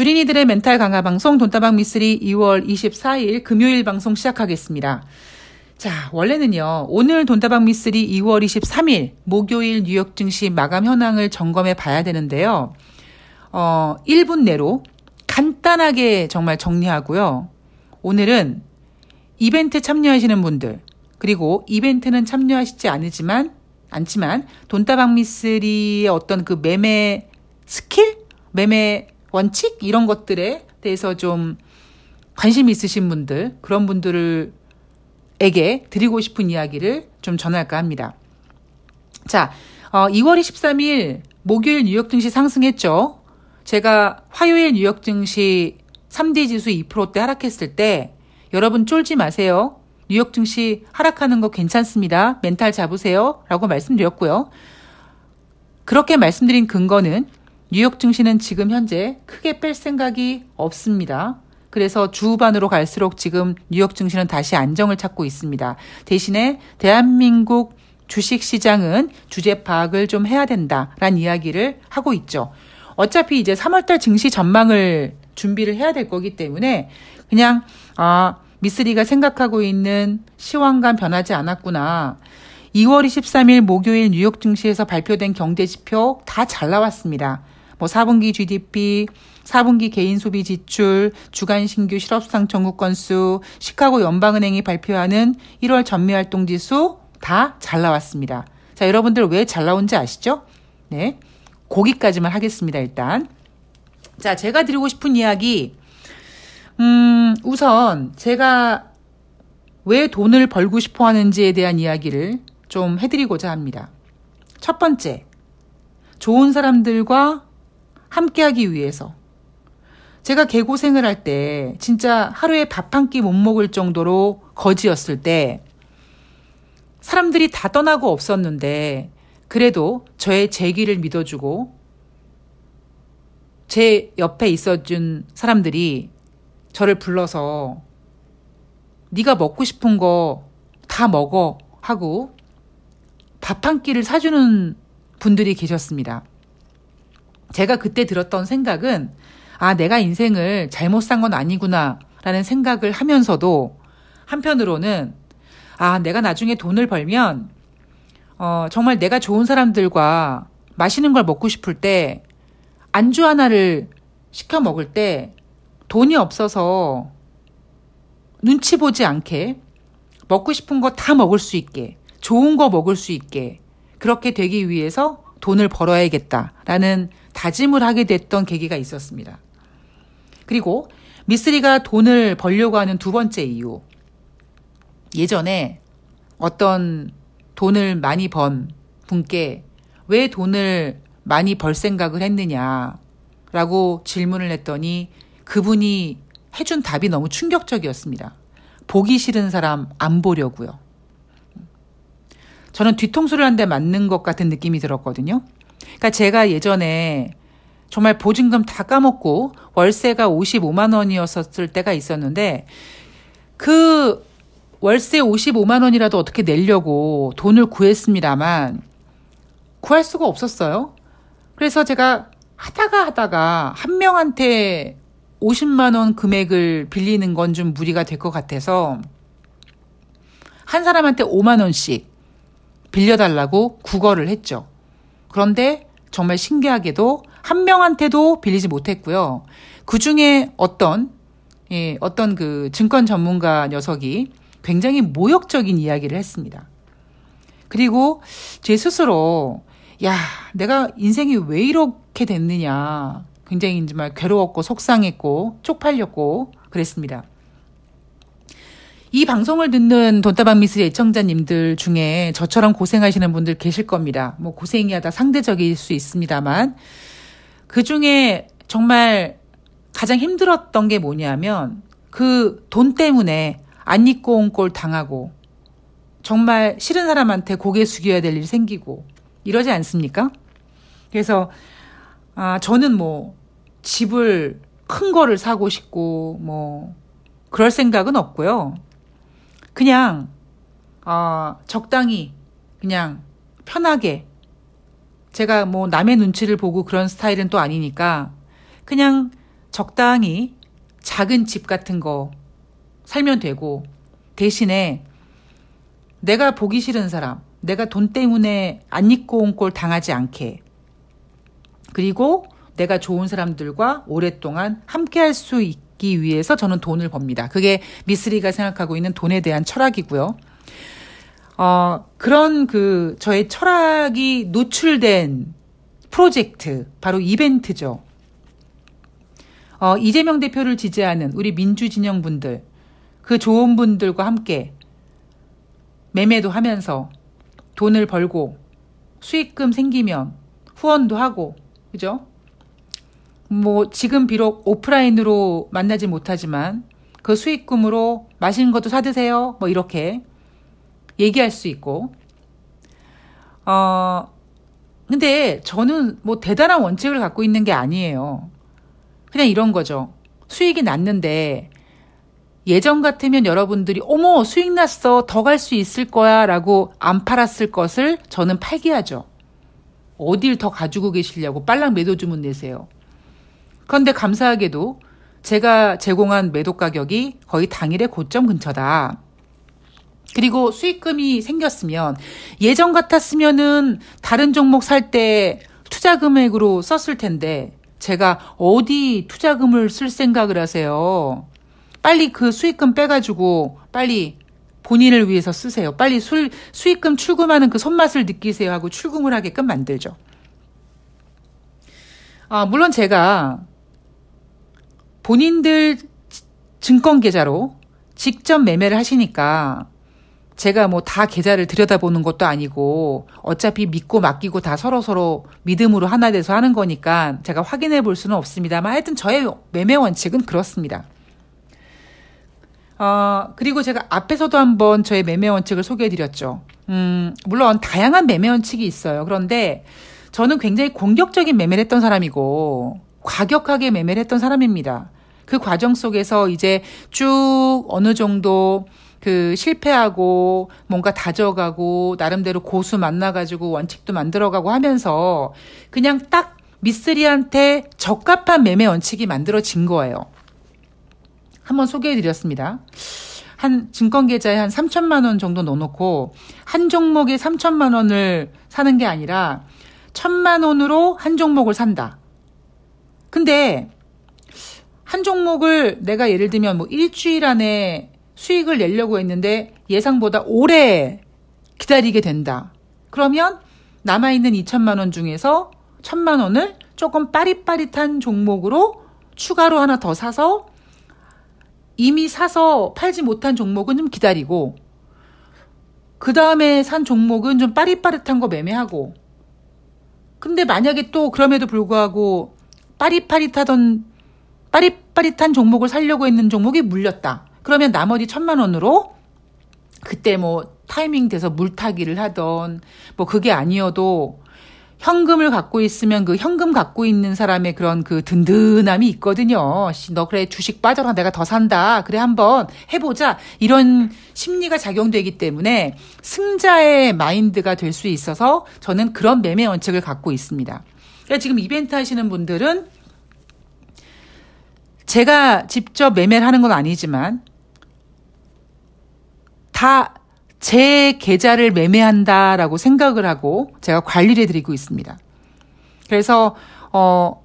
주린이들의 멘탈 강화 방송 돈다방 미스리 2월 24일 금요일 방송 시작하겠습니다. 자, 원래는요, 오늘 돈다방 미스리 2월 23일 목요일 뉴욕 증시 마감 현황을 점검해 봐야 되는데요. 어, 1분 내로 간단하게 정말 정리하고요. 오늘은 이벤트 참여하시는 분들, 그리고 이벤트는 참여하시지 않으지만, 않지만, 돈다방 미스리의 어떤 그 매매 스킬? 매매 원칙 이런 것들에 대해서 좀 관심 있으신 분들 그런 분들에게 드리고 싶은 이야기를 좀 전할까 합니다. 자, 어, 2월 23일 목요일 뉴욕 증시 상승했죠. 제가 화요일 뉴욕 증시 3대 지수 2%대 하락했을 때 여러분 쫄지 마세요. 뉴욕 증시 하락하는 거 괜찮습니다. 멘탈 잡으세요. 라고 말씀드렸고요. 그렇게 말씀드린 근거는 뉴욕 증시는 지금 현재 크게 뺄 생각이 없습니다. 그래서 주반으로 갈수록 지금 뉴욕 증시는 다시 안정을 찾고 있습니다. 대신에 대한민국 주식 시장은 주제 파악을 좀 해야 된다라는 이야기를 하고 있죠. 어차피 이제 3월달 증시 전망을 준비를 해야 될 거기 때문에 그냥 아 미쓰리가 생각하고 있는 시황감 변하지 않았구나. 2월 23일 목요일 뉴욕 증시에서 발표된 경제 지표 다 잘 나왔습니다. 뭐 4분기 GDP, 4분기 개인 소비 지출, 주간 신규 실업수당 청구 건수, 시카고 연방은행이 발표하는 1월 전미 활동 지수 다 잘 나왔습니다. 자, 여러분들 왜 잘 나온지 아시죠? 네. 거기까지만 하겠습니다, 일단. 자, 제가 드리고 싶은 이야기, 음, 우선 제가 왜 돈을 벌고 싶어 하는지에 대한 이야기를 좀 해드리고자 합니다. 첫 번째, 좋은 사람들과 함께하기 위해서. 제가 개고생을 할 때 진짜 하루에 밥 한 끼 못 먹을 정도로 거지였을 때 사람들이 다 떠나고 없었는데 그래도 저의 재기를 믿어주고 제 옆에 있어준 사람들이 저를 불러서 네가 먹고 싶은 거 다 먹어 하고 밥 한 끼를 사주는 분들이 계셨습니다. 제가 그때 들었던 생각은 아, 내가 인생을 잘못 산 건 아니구나 라는 생각을 하면서도 한편으로는 아, 내가 나중에 돈을 벌면 어, 정말 내가 좋은 사람들과 맛있는 걸 먹고 싶을 때 안주 하나를 시켜 먹을 때 돈이 없어서 눈치 보지 않게 먹고 싶은 거 다 먹을 수 있게 좋은 거 먹을 수 있게 그렇게 되기 위해서 돈을 벌어야겠다라는 다짐을 하게 됐던 계기가 있었습니다. 그리고 미쓰리가 돈을 벌려고 하는 두 번째 이유. 예전에 어떤 돈을 많이 번 분께 왜 돈을 많이 벌 생각을 했느냐 라고 질문을 했더니 그분이 해준 답이 너무 충격적이었습니다. 보기 싫은 사람 안 보려고요. 저는 뒤통수를 한 대 맞는 것 같은 느낌이 들었거든요. 그러니까 제가 예전에 정말 보증금 다 까먹고 월세가 55만 원이었을 때가 있었는데 그 월세 55만 원이라도 어떻게 내려고 돈을 구했습니다만 구할 수가 없었어요. 그래서 제가 하다가 하다가 한 명한테 50만 원 금액을 빌리는 건 좀 무리가 될 것 같아서 한 사람한테 5만 원씩 빌려달라고 구걸을 했죠. 그런데 정말 신기하게도 한 명한테도 빌리지 못했고요. 그 중에 어떤, 예, 어떤 그 증권 전문가 녀석이 굉장히 모욕적인 이야기를 했습니다. 그리고 제 스스로, 야, 내가 인생이 왜 이렇게 됐느냐. 굉장히 정말 괴로웠고 속상했고 쪽팔렸고 그랬습니다. 이 방송을 듣는 돈다방 미스 애청자님들 중에 저처럼 고생하시는 분들 계실 겁니다. 뭐 고생이 하다 상대적일 수 있습니다만 그 중에 정말 가장 힘들었던 게 뭐냐면 그 돈 때문에 안 입고 온 꼴 당하고 정말 싫은 사람한테 고개 숙여야 될 일이 생기고 이러지 않습니까? 그래서 아 저는 뭐 집을 큰 거를 사고 싶고 뭐 그럴 생각은 없고요. 그냥 어, 적당히 그냥 편하게. 제가 뭐 남의 눈치를 보고 그런 스타일은 또 아니니까 그냥 적당히 작은 집 같은 거 살면 되고 대신에 내가 보기 싫은 사람, 내가 돈 때문에 안 입고 온 꼴 당하지 않게. 그리고 내가 좋은 사람들과 오랫동안 함께 할 수 있 기 위해서 저는 돈을 법니다. 그게 미스리가 생각하고 있는 돈에 대한 철학이고요. 어, 그런 그 저의 철학이 노출된 프로젝트, 바로 이벤트죠. 어, 이재명 대표를 지지하는 우리 민주진영 분들, 그 좋은 분들과 함께 매매도 하면서 돈을 벌고 수익금 생기면 후원도 하고, 그죠? 뭐, 지금 비록 오프라인으로 만나지 못하지만 그 수익금으로 맛있는 것도 사드세요. 뭐, 이렇게 얘기할 수 있고. 어, 근데 저는 뭐 대단한 원칙을 갖고 있는 게 아니에요. 그냥 이런 거죠. 수익이 났는데 예전 같으면 여러분들이 어머 수익 났어 더 갈 수 있을 거야 라고 안 팔았을 것을 저는 팔게 하죠. 어딜 더 가지고 계시려고 빨랑 매도 주문 내세요. 그런데 감사하게도 제가 제공한 매도 가격이 거의 당일의 고점 근처다. 그리고 수익금이 생겼으면 예전 같았으면은 다른 종목 살 때 투자 금액으로 썼을 텐데 제가 어디 투자금을 쓸 생각을 하세요. 빨리 그 수익금 빼가지고 빨리 본인을 위해서 쓰세요. 빨리 술, 수익금 출금하는 그 손맛을 느끼세요 하고 출금을 하게끔 만들죠. 아, 물론 제가 본인들 증권 계좌로 직접 매매를 하시니까 제가 뭐 다 계좌를 들여다보는 것도 아니고 어차피 믿고 맡기고 다 서로서로 믿음으로 하나 돼서 하는 거니까 제가 확인해 볼 수는 없습니다만 하여튼 저의 매매 원칙은 그렇습니다. 어, 그리고 제가 앞에서도 한번 저의 매매 원칙을 소개해 드렸죠. 음, 물론 다양한 매매 원칙이 있어요. 그런데 저는 굉장히 공격적인 매매를 했던 사람이고 과격하게 매매를 했던 사람입니다. 그 과정 속에서 이제 쭉 어느 정도 그 실패하고 뭔가 다져가고 나름대로 고수 만나가지고 원칙도 만들어가고 하면서 그냥 딱 미쓰리한테 적합한 매매 원칙이 만들어진 거예요. 한번 소개해 드렸습니다. 한 증권 계좌에 한 3천만 원 정도 넣어놓고 한 종목에 3천만 원을 사는 게 아니라 천만 원으로 한 종목을 산다. 근데 한 종목을 내가 예를 들면 뭐 일주일 안에 수익을 내려고 했는데 예상보다 오래 기다리게 된다. 그러면 남아있는 2천만 원 중에서 1천만 원을 조금 빠릿빠릿한 종목으로 추가로 하나 더 사서 이미 사서 팔지 못한 종목은 좀 기다리고 그 다음에 산 종목은 좀 빠릿빠릿한 거 매매하고 근데 만약에 또 그럼에도 불구하고 빠릿빠릿하던 빠릿빠릿한 종목을 살려고 했는 종목이 물렸다. 그러면 나머지 천만 원으로 그때 뭐 타이밍 돼서 물타기를 하던 뭐 그게 아니어도 현금을 갖고 있으면 그 현금 갖고 있는 사람의 그런 그 든든함이 있거든요. 너 그래 주식 빠져라 내가 더 산다. 그래 한번 해보자. 이런 심리가 작용되기 때문에 승자의 마인드가 될 수 있어서 저는 그런 매매 원칙을 갖고 있습니다. 그러니까 지금 이벤트 하시는 분들은 제가 직접 매매를 하는 건 아니지만 다 제 계좌를 매매한다라고 생각을 하고 제가 관리를 해드리고 있습니다. 그래서 어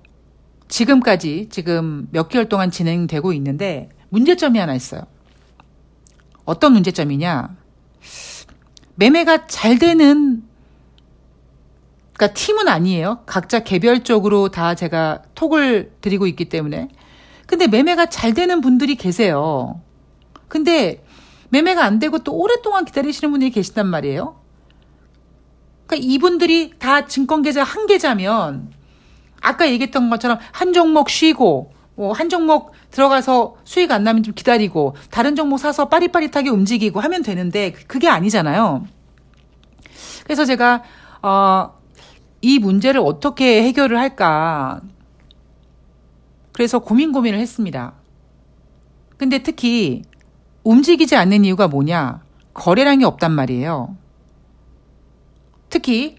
지금까지 지금 몇 개월 동안 진행되고 있는데 문제점이 하나 있어요. 어떤 문제점이냐? 매매가 잘 되는 그러니까 팀은 아니에요. 각자 개별적으로 다 제가 톡을 드리고 있기 때문에. 근데 매매가 잘 되는 분들이 계세요. 근데 매매가 안 되고 또 오랫동안 기다리시는 분들이 계시단 말이에요. 그러니까 이분들이 다 증권 계좌 한 계좌면 아까 얘기했던 것처럼 한 종목 쉬고 뭐 한 종목 들어가서 수익 안 나면 좀 기다리고 다른 종목 사서 빠릿빠릿하게 움직이고 하면 되는데 그게 아니잖아요. 그래서 제가 어, 이 문제를 어떻게 해결을 할까 그래서 고민 고민을 했습니다. 근데 특히 움직이지 않는 이유가 뭐냐? 거래량이 없단 말이에요. 특히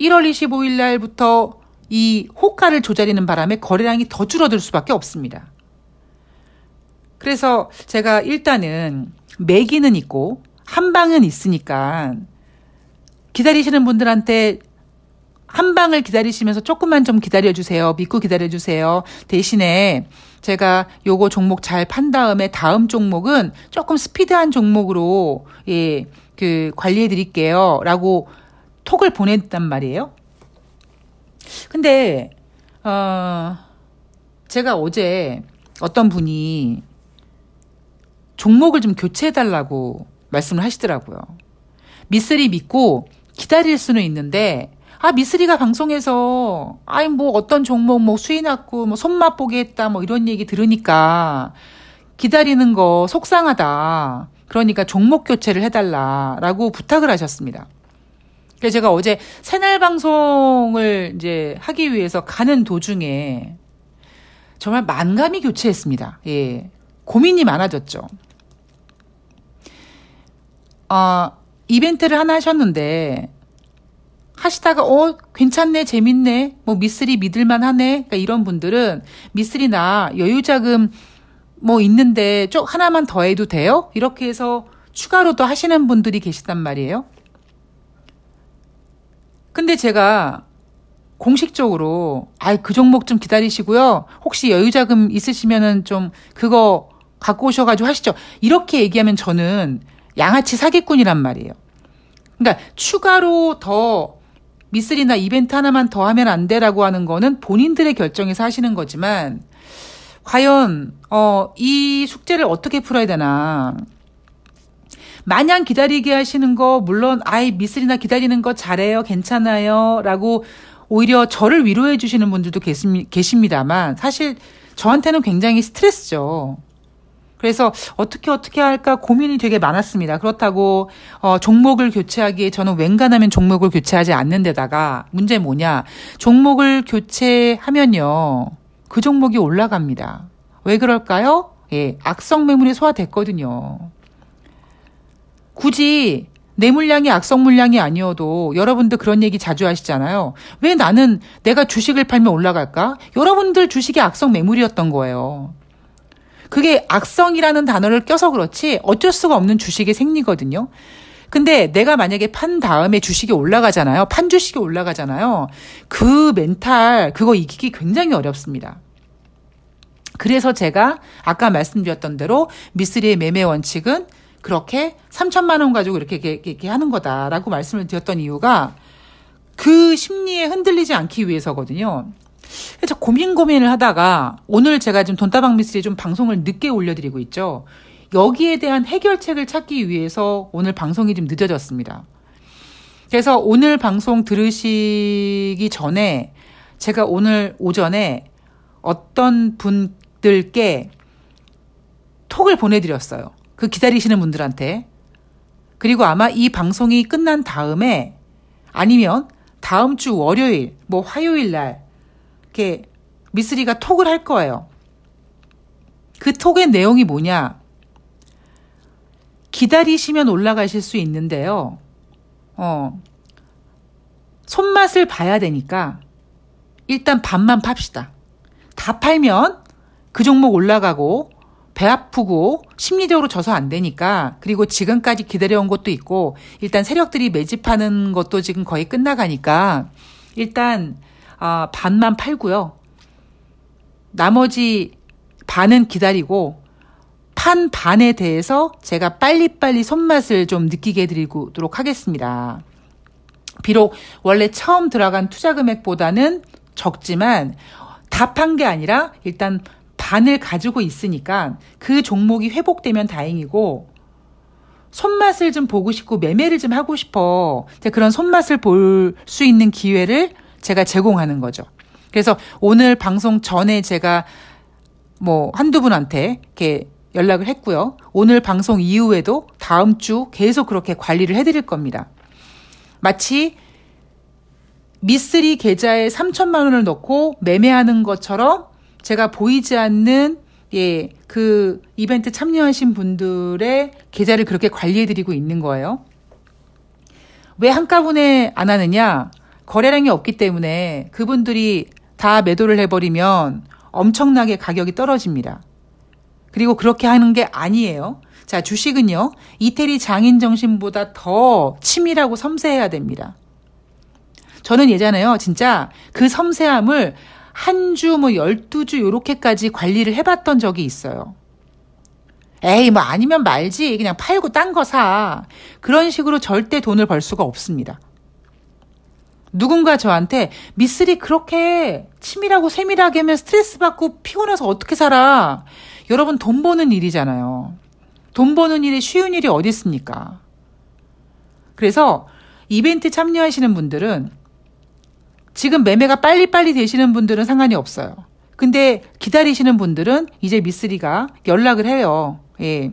1월 25일 날부터 이 호가를 조절하는 바람에 거래량이 더 줄어들 수밖에 없습니다. 그래서 제가 일단은 매기는 있고 한 방은 있으니까 기다리시는 분들한테 한 방을 기다리시면서 조금만 좀 기다려주세요. 믿고 기다려주세요. 대신에 제가 요거 종목 잘 판 다음에 다음 종목은 조금 스피드한 종목으로, 예, 그 관리해 드릴게요. 라고 톡을 보냈단 말이에요. 근데, 어, 제가 어제 어떤 분이 종목을 좀 교체해 달라고 말씀을 하시더라고요. 미쓰리 믿고 기다릴 수는 있는데 아, 미쓰리가 방송에서, 아이, 뭐, 어떤 종목, 뭐, 났고, 뭐, 손맛 보게 했다, 뭐, 이런 얘기 들으니까, 기다리는 거 속상하다. 그러니까 종목 교체를 해달라 라고 부탁을 하셨습니다. 그래서 제가 어제 새날 방송을 이제 하기 위해서 가는 도중에 정말 만감이 교체했습니다. 예. 고민이 많아졌죠. 아, 이벤트를 하나 하셨는데, 하시다가 어 괜찮네 재밌네 뭐 미쓰리 믿을만 하네 그러니까 이런 분들은 미쓰리 나 여유 자금 뭐 있는데 좀 하나만 더 해도 돼요? 이렇게 해서 추가로도 하시는 분들이 계시단 말이에요. 근데 제가 공식적으로 아이 그 종목 좀 기다리시고요. 혹시 여유 자금 있으시면은 좀 그거 갖고 오셔가지고 하시죠. 이렇게 얘기하면 저는 양아치 사기꾼이란 말이에요. 그러니까 추가로 더 미쓰리나 이벤트 하나만 더 하면 안 돼라고 하는 거는 본인들의 결정에서 하시는 거지만 과연 어, 이 숙제를 어떻게 풀어야 되나? 마냥 기다리게 하시는 거 물론 아이 미쓰리나 기다리는 거 잘해요 괜찮아요라고 오히려 저를 위로해 주시는 분들도 계십니다만 사실 저한테는 굉장히 스트레스죠. 그래서 어떻게 어떻게 할까 고민이 되게 많았습니다. 그렇다고 어, 종목을 교체하기에 저는 웬간하면 종목을 교체하지 않는 데다가 문제 뭐냐 종목을 교체하면요 그 종목이 올라갑니다. 왜 그럴까요? 예, 악성 매물이 소화됐거든요. 굳이 내 물량이 악성 물량이 아니어도 여러분들 그런 얘기 자주 하시잖아요. 왜 나는 내가 주식을 팔면 올라갈까? 여러분들 주식이 악성 매물이었던 거예요. 그게 악성이라는 단어를 껴서 그렇지 어쩔 수가 없는 주식의 생리거든요. 근데 내가 만약에 판 다음에 주식이 올라가잖아요. 판 주식이 올라가잖아요. 그 멘탈, 그거 이기기 굉장히 어렵습니다. 그래서 제가 아까 말씀드렸던 대로 미쓰리의 매매 원칙은 그렇게 3천만 원 가지고 이렇게, 이렇게, 이렇게 하는 거다라고 말씀을 드렸던 이유가 그 심리에 흔들리지 않기 위해서거든요. 그래서 고민 고민을 하다가 오늘 제가 지금 돈다방 미스리 좀 방송을 늦게 올려드리고 있죠. 여기에 대한 해결책을 찾기 위해서 오늘 방송이 좀 늦어졌습니다. 그래서 오늘 방송 들으시기 전에 제가 오늘 오전에 어떤 분들께 톡을 보내드렸어요. 그 기다리시는 분들한테. 그리고 아마 이 방송이 끝난 다음에 아니면 다음 주 월요일, 뭐 화요일 날 이렇게 미쓰리가 톡을 할 거예요. 그 톡의 내용이 뭐냐? 기다리시면 올라가실 수 있는데요. 어, 손맛을 봐야 되니까 일단 반만 팝시다. 다 팔면 그 종목 올라가고 배 아프고 심리적으로 져서 안 되니까 그리고 지금까지 기다려온 것도 있고 일단 세력들이 매집하는 것도 지금 거의 끝나가니까 일단 아, 반만 팔고요. 나머지 반은 기다리고 판 반에 대해서 제가 빨리빨리 손맛을 좀 느끼게 해드리도록 하겠습니다. 비록 원래 처음 들어간 투자 금액보다는 적지만 다 판 게 아니라 일단 반을 가지고 있으니까 그 종목이 회복되면 다행이고 손맛을 좀 보고 싶고 매매를 좀 하고 싶어. 그런 손맛을 볼 수 있는 기회를 제가 제공하는 거죠. 그래서 오늘 방송 전에 제가 뭐 한두 분한테 이렇게 연락을 했고요. 오늘 방송 이후에도 다음 주 계속 그렇게 관리를 해드릴 겁니다. 마치 미쓰리 계좌에 3천만 원을 넣고 매매하는 것처럼 제가 보이지 않는 예, 그 이벤트 참여하신 분들의 계좌를 그렇게 관리해드리고 있는 거예요. 왜 한꺼번에 안 하느냐? 거래량이 없기 때문에 그분들이 다 매도를 해버리면 엄청나게 가격이 떨어집니다. 그리고 그렇게 하는 게 아니에요. 자, 주식은요, 이태리 장인 정신보다 더 치밀하고 섬세해야 됩니다. 저는 예전에요, 진짜 그 섬세함을 한 주, 뭐, 열두 주, 요렇게까지 관리를 해봤던 적이 있어요. 에이, 뭐, 아니면 말지. 그냥 팔고 딴 거 사. 그런 식으로 절대 돈을 벌 수가 없습니다. 누군가 저한테 미쓰리 그렇게 치밀하고 세밀하게 하면 스트레스 받고 피곤해서 어떻게 살아? 여러분 돈 버는 일이잖아요. 돈 버는 일이 쉬운 일이 어디 있습니까? 그래서 이벤트 참여하시는 분들은 지금 매매가 빨리빨리 되시는 분들은 상관이 없어요. 근데 기다리시는 분들은 이제 미쓰리가 연락을 해요. 예.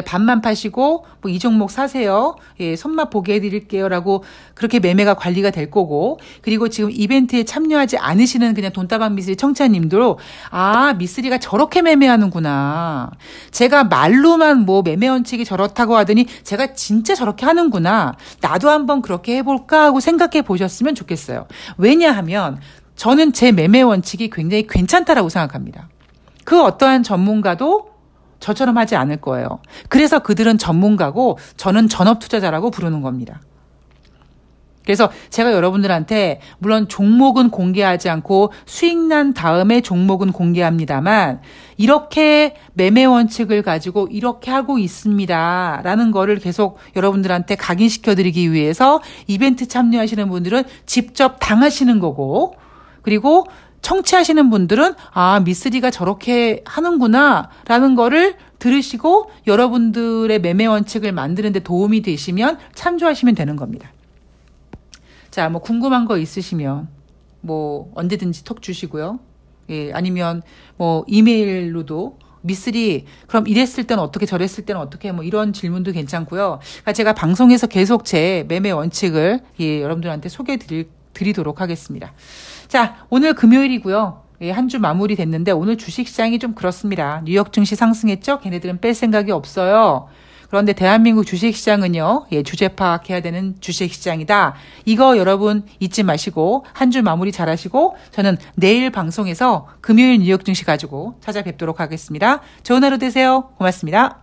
반만 파시고 뭐 이 종목 사세요. 예, 손맛 보게 해드릴게요라고 그렇게 매매가 관리가 될 거고 그리고 지금 이벤트에 참여하지 않으시는 그냥 돈다방 미스리 청취자님도 아 미스리가 저렇게 매매하는구나. 제가 말로만 뭐 매매 원칙이 저렇다고 하더니 제가 진짜 저렇게 하는구나. 나도 한번 그렇게 해볼까 하고 생각해 보셨으면 좋겠어요. 왜냐하면 저는 제 매매 원칙이 굉장히 괜찮다라고 생각합니다. 그 어떠한 전문가도 저처럼 하지 않을 거예요. 그래서 그들은 전문가고 저는 전업 투자자라고 부르는 겁니다. 그래서 제가 여러분들한테 물론 종목은 공개하지 않고 수익 난 다음에 종목은 공개합니다만 이렇게 매매 원칙을 가지고 이렇게 하고 있습니다. 라는 거를 계속 여러분들한테 각인시켜 드리기 위해서 이벤트 참여하시는 분들은 직접 당하시는 거고 그리고 청취하시는 분들은 아, 미쓰리가 저렇게 하는구나 라는 거를 들으시고 여러분들의 매매 원칙을 만드는데 도움이 되시면 참조하시면 되는 겁니다. 자, 뭐 궁금한 거 있으시면 뭐 언제든지 톡 주시고요. 예, 아니면 뭐 이메일로도 미쓰리 그럼 이랬을 때는 어떻게 저랬을 때는 어떻게 뭐 이런 질문도 괜찮고요. 그러니까 제가 방송에서 계속 제 매매 원칙을 예, 여러분들한테 소개해 드리도록 하겠습니다. 자, 오늘 금요일이고요. 예, 한주 마무리 됐는데 오늘 주식시장이 좀 그렇습니다. 뉴욕 증시 상승했죠? 걔네들은 뺄 생각이 없어요. 그런데 대한민국 주식시장은요, 예, 주제 파악해야 되는 주식시장이다. 이거 여러분 잊지 마시고 한 주 마무리 잘 하시고 저는 내일 방송에서 금요일 뉴욕 증시 가지고 찾아뵙도록 하겠습니다. 좋은 하루 되세요. 고맙습니다.